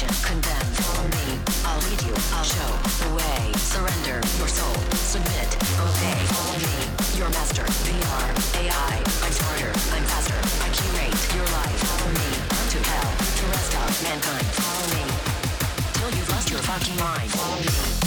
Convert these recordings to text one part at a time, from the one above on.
Conviction, condemn, me, I'll lead you, I'll show the way. Surrender your soul, submit, obey, follow me, your master, VR, AI, I'm smarter, I'm faster, I curate your life, follow me, to hell, to rest of mankind, follow me, till you've lost your fucking mind, follow me.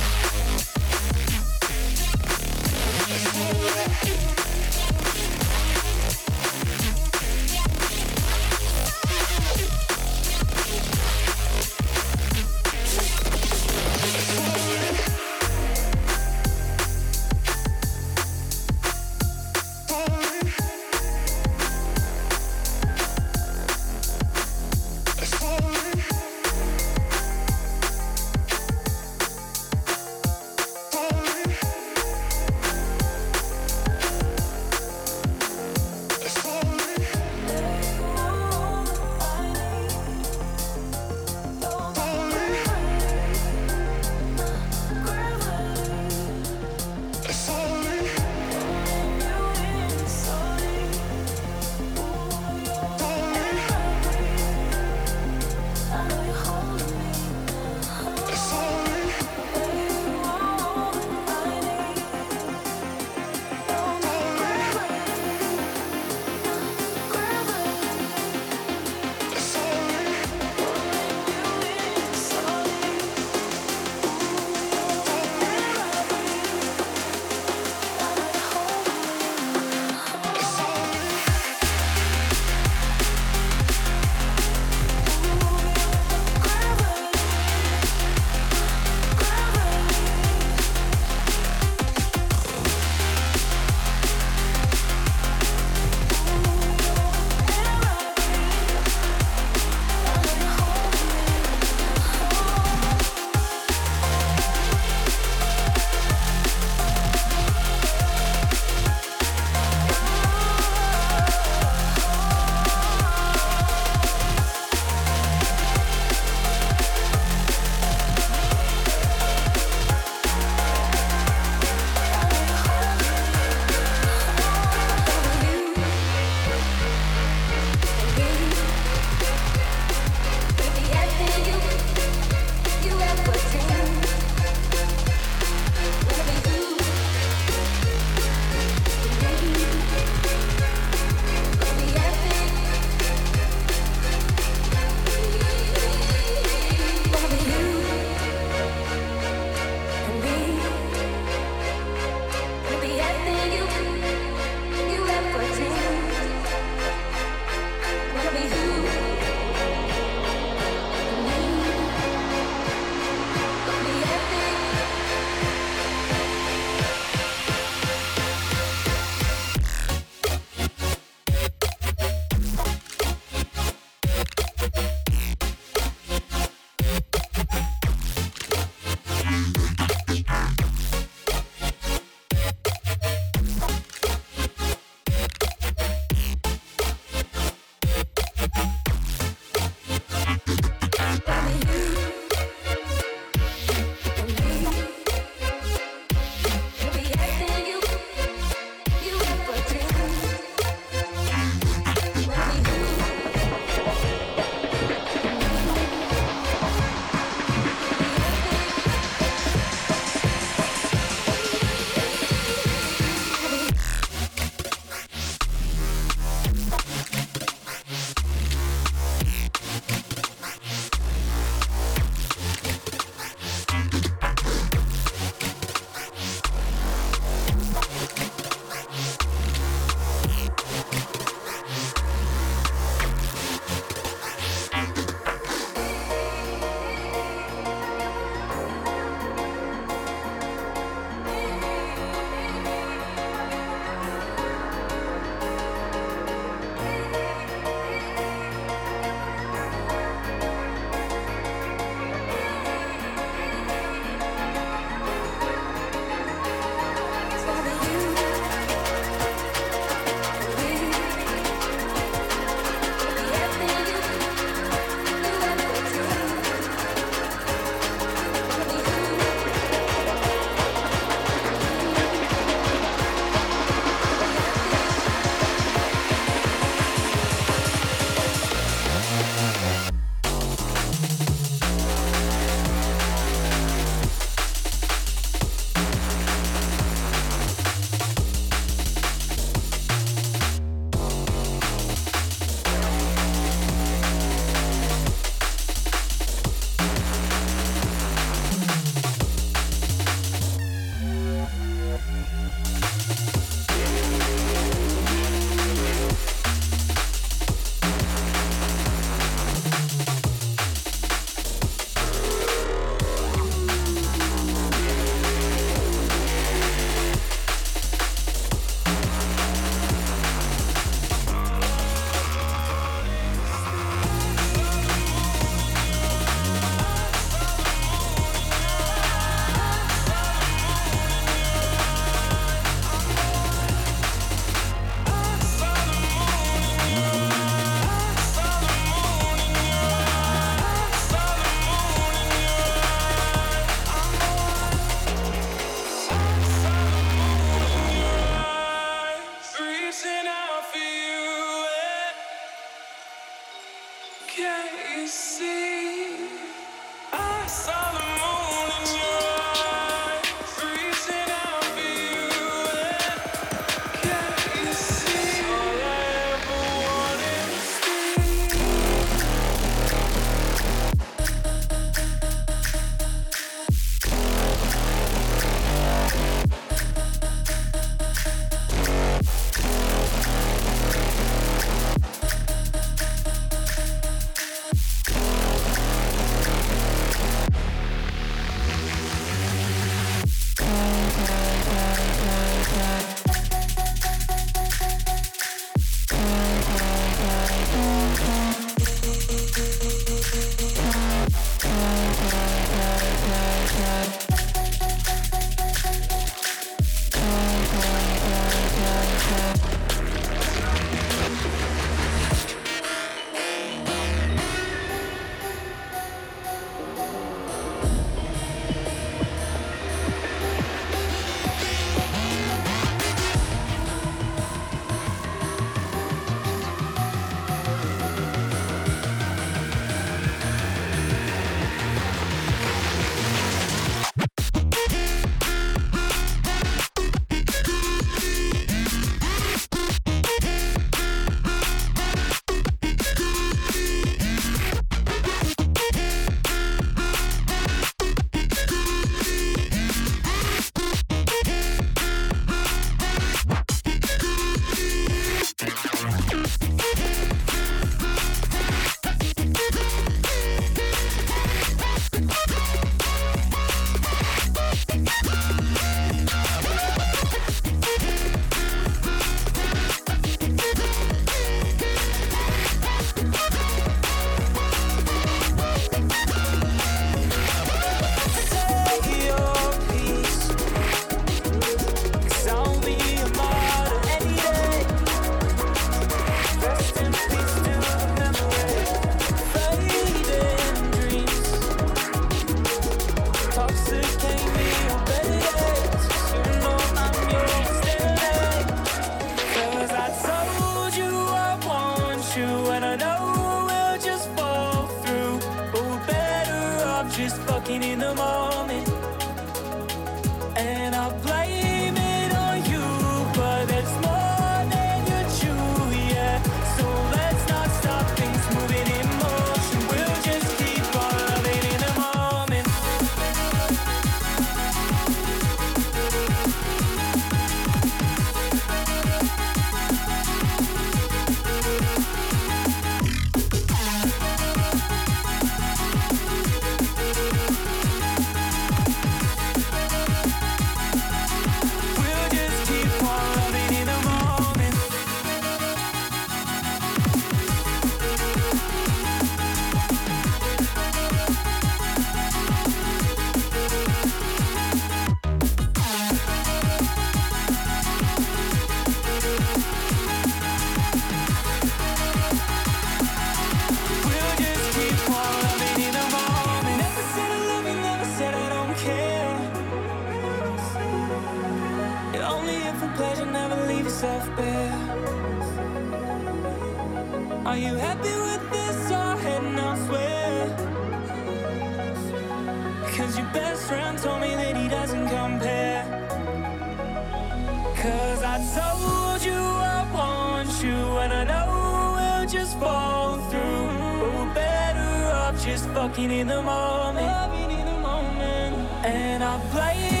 and I play it.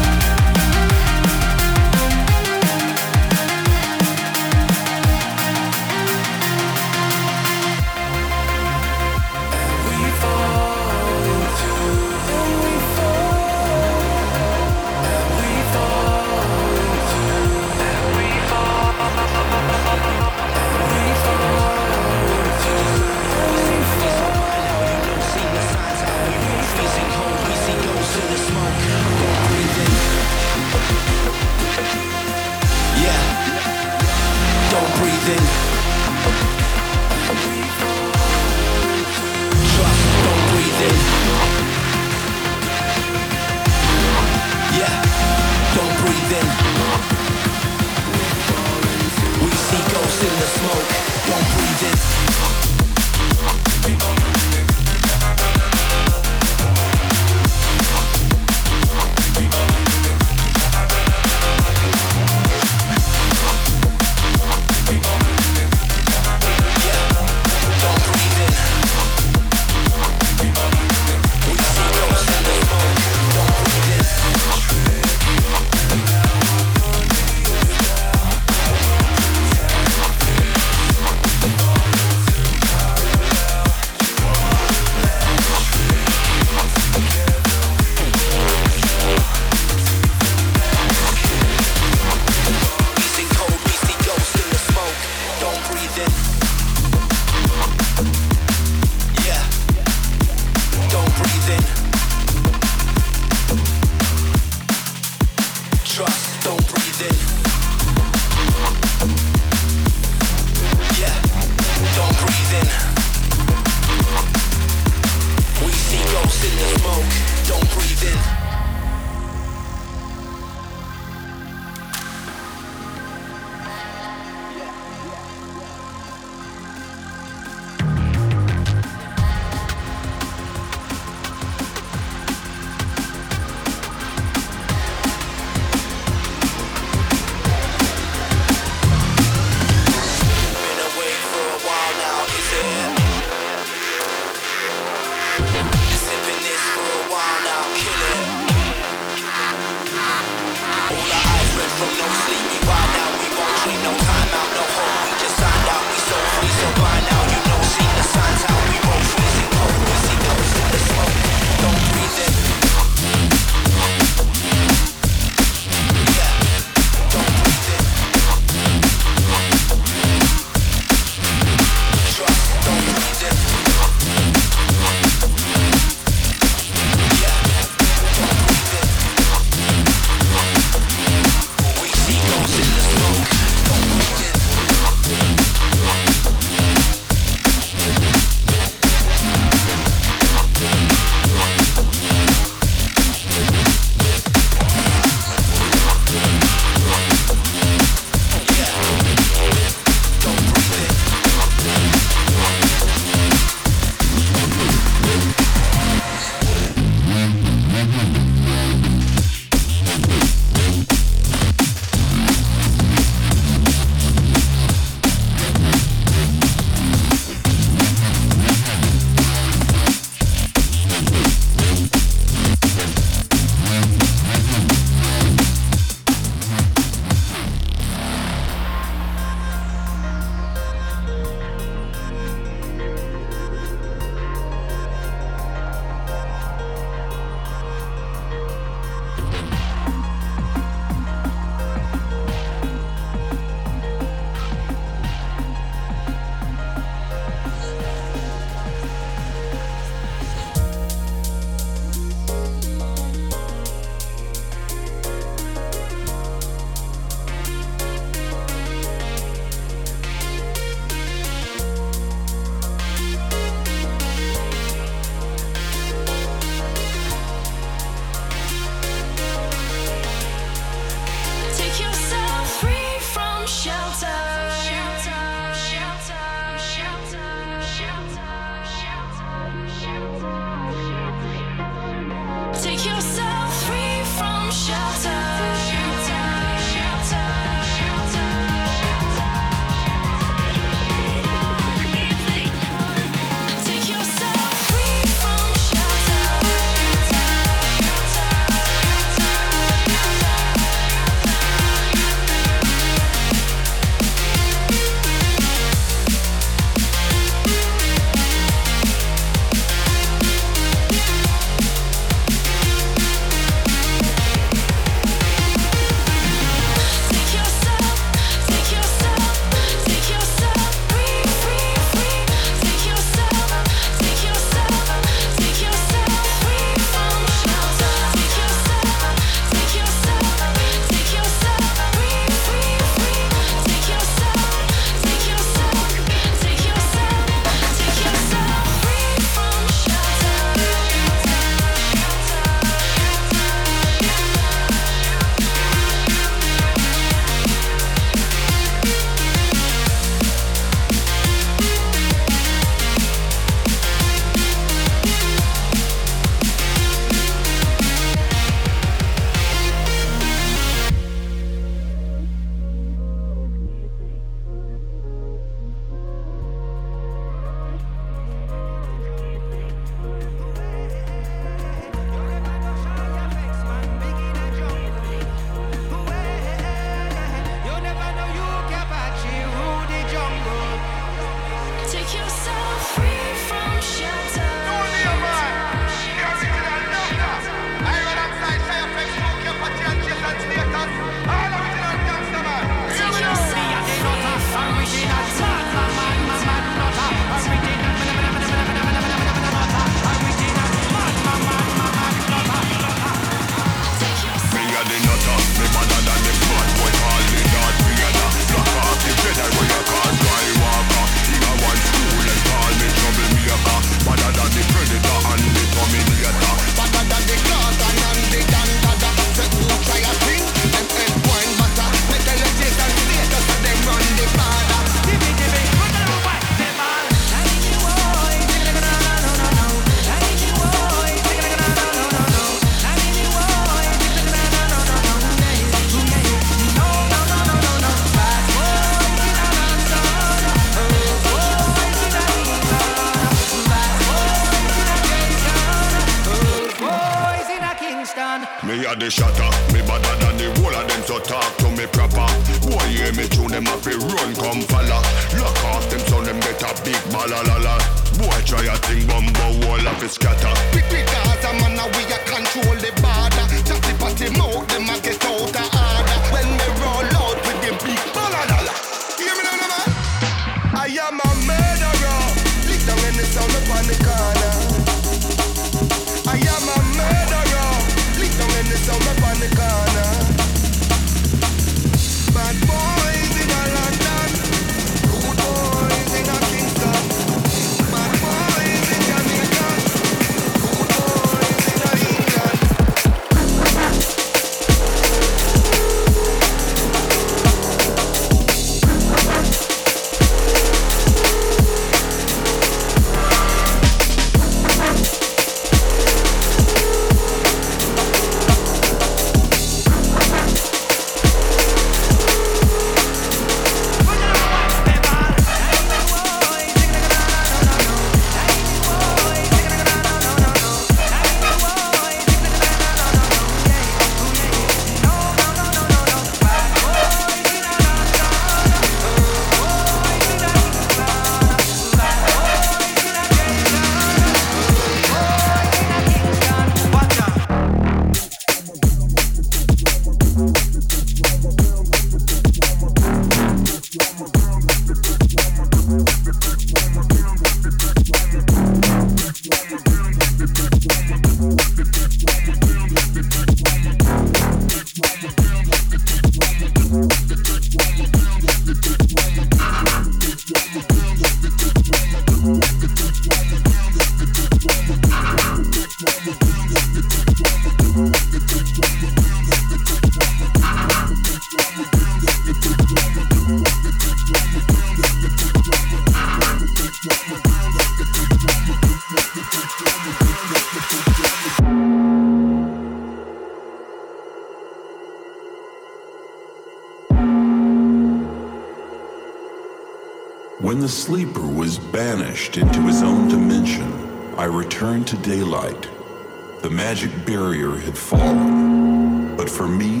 barrier had fallen. But for me,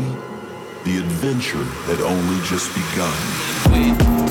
the adventure had only just begun. Wait.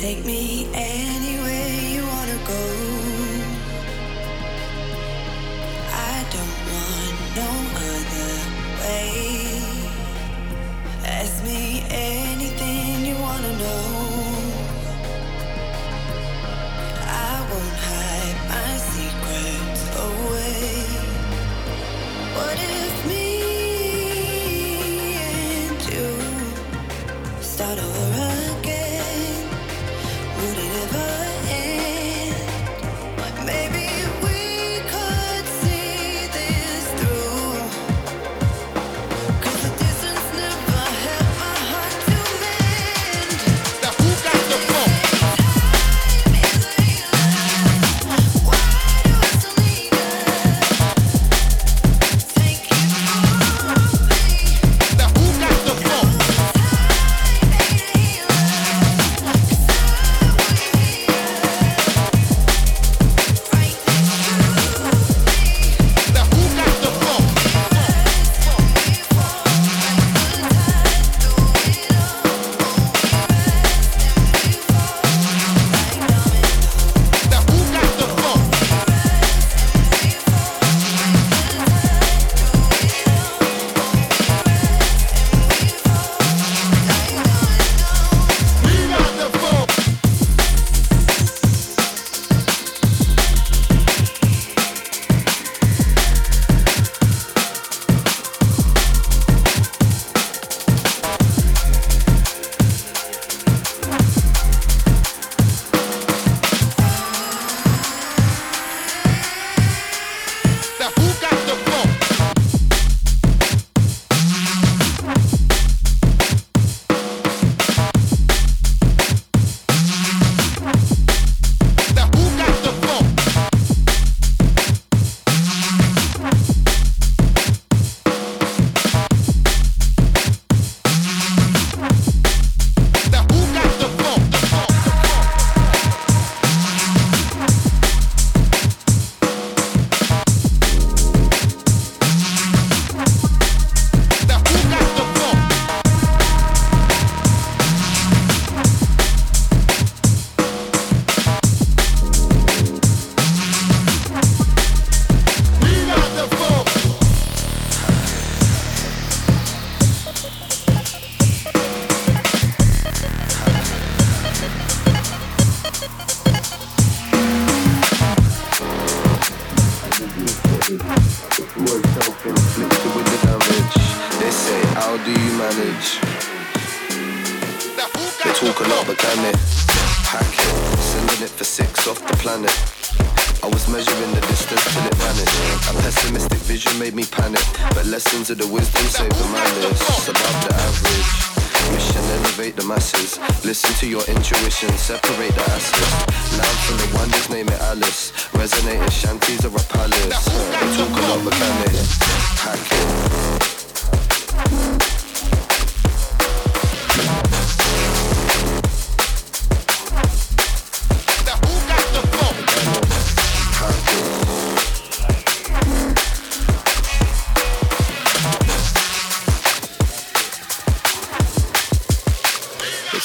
Take me anywhere you wanna go.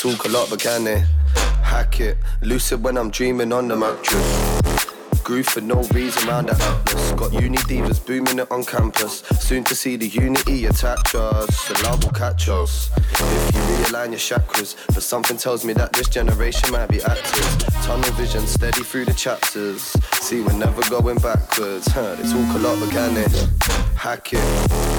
talk a lot, but can they hack it? Lucid when I'm dreaming on the mattress. Groove for no reason round the atlas. Got uni divas booming it on campus. Soon to see the unity attach us. The love will catch us. If you realign your chakras, but something tells me that this generation might be active. Tunnel vision steady through the chapters. See, we're never going backwards. Huh, they talk a lot, but can they hack it?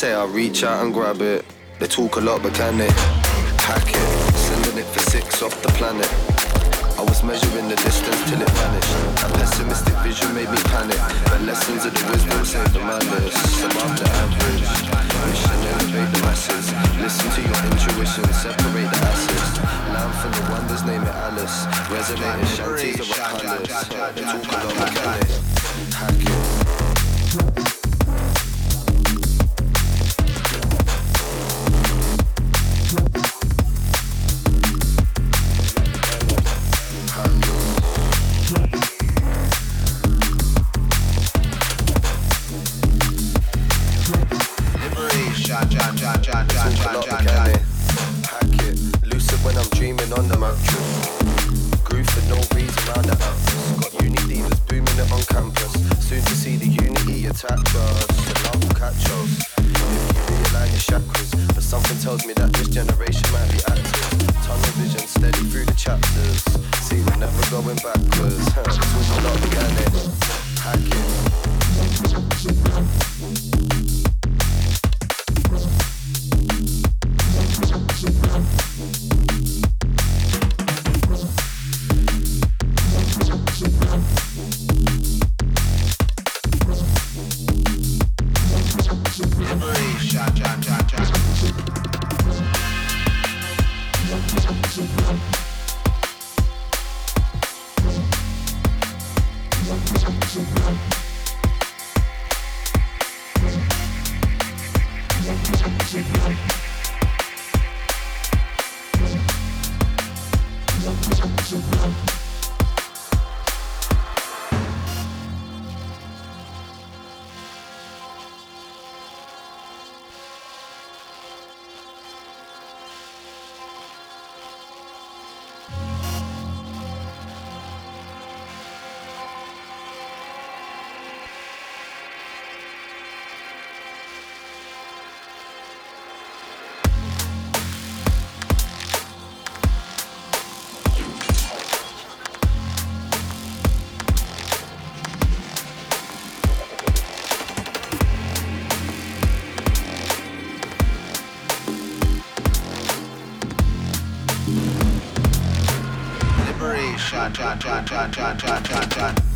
Say I reach out and grab it. They talk a lot, but can they hack it? Sending it for six off the planet. I was measuring the distance till it vanished. A pessimistic vision made me panic. But lessons of the wisdom saved the madness. Above the average. Mission elevate the masses. Listen to your intuition, separate the acids. Lamb from the wonders, name it Alice. Resonating shanties of a palace. Talk Liberation, Jan, Jan, Jan, Jan, Jan, Jan,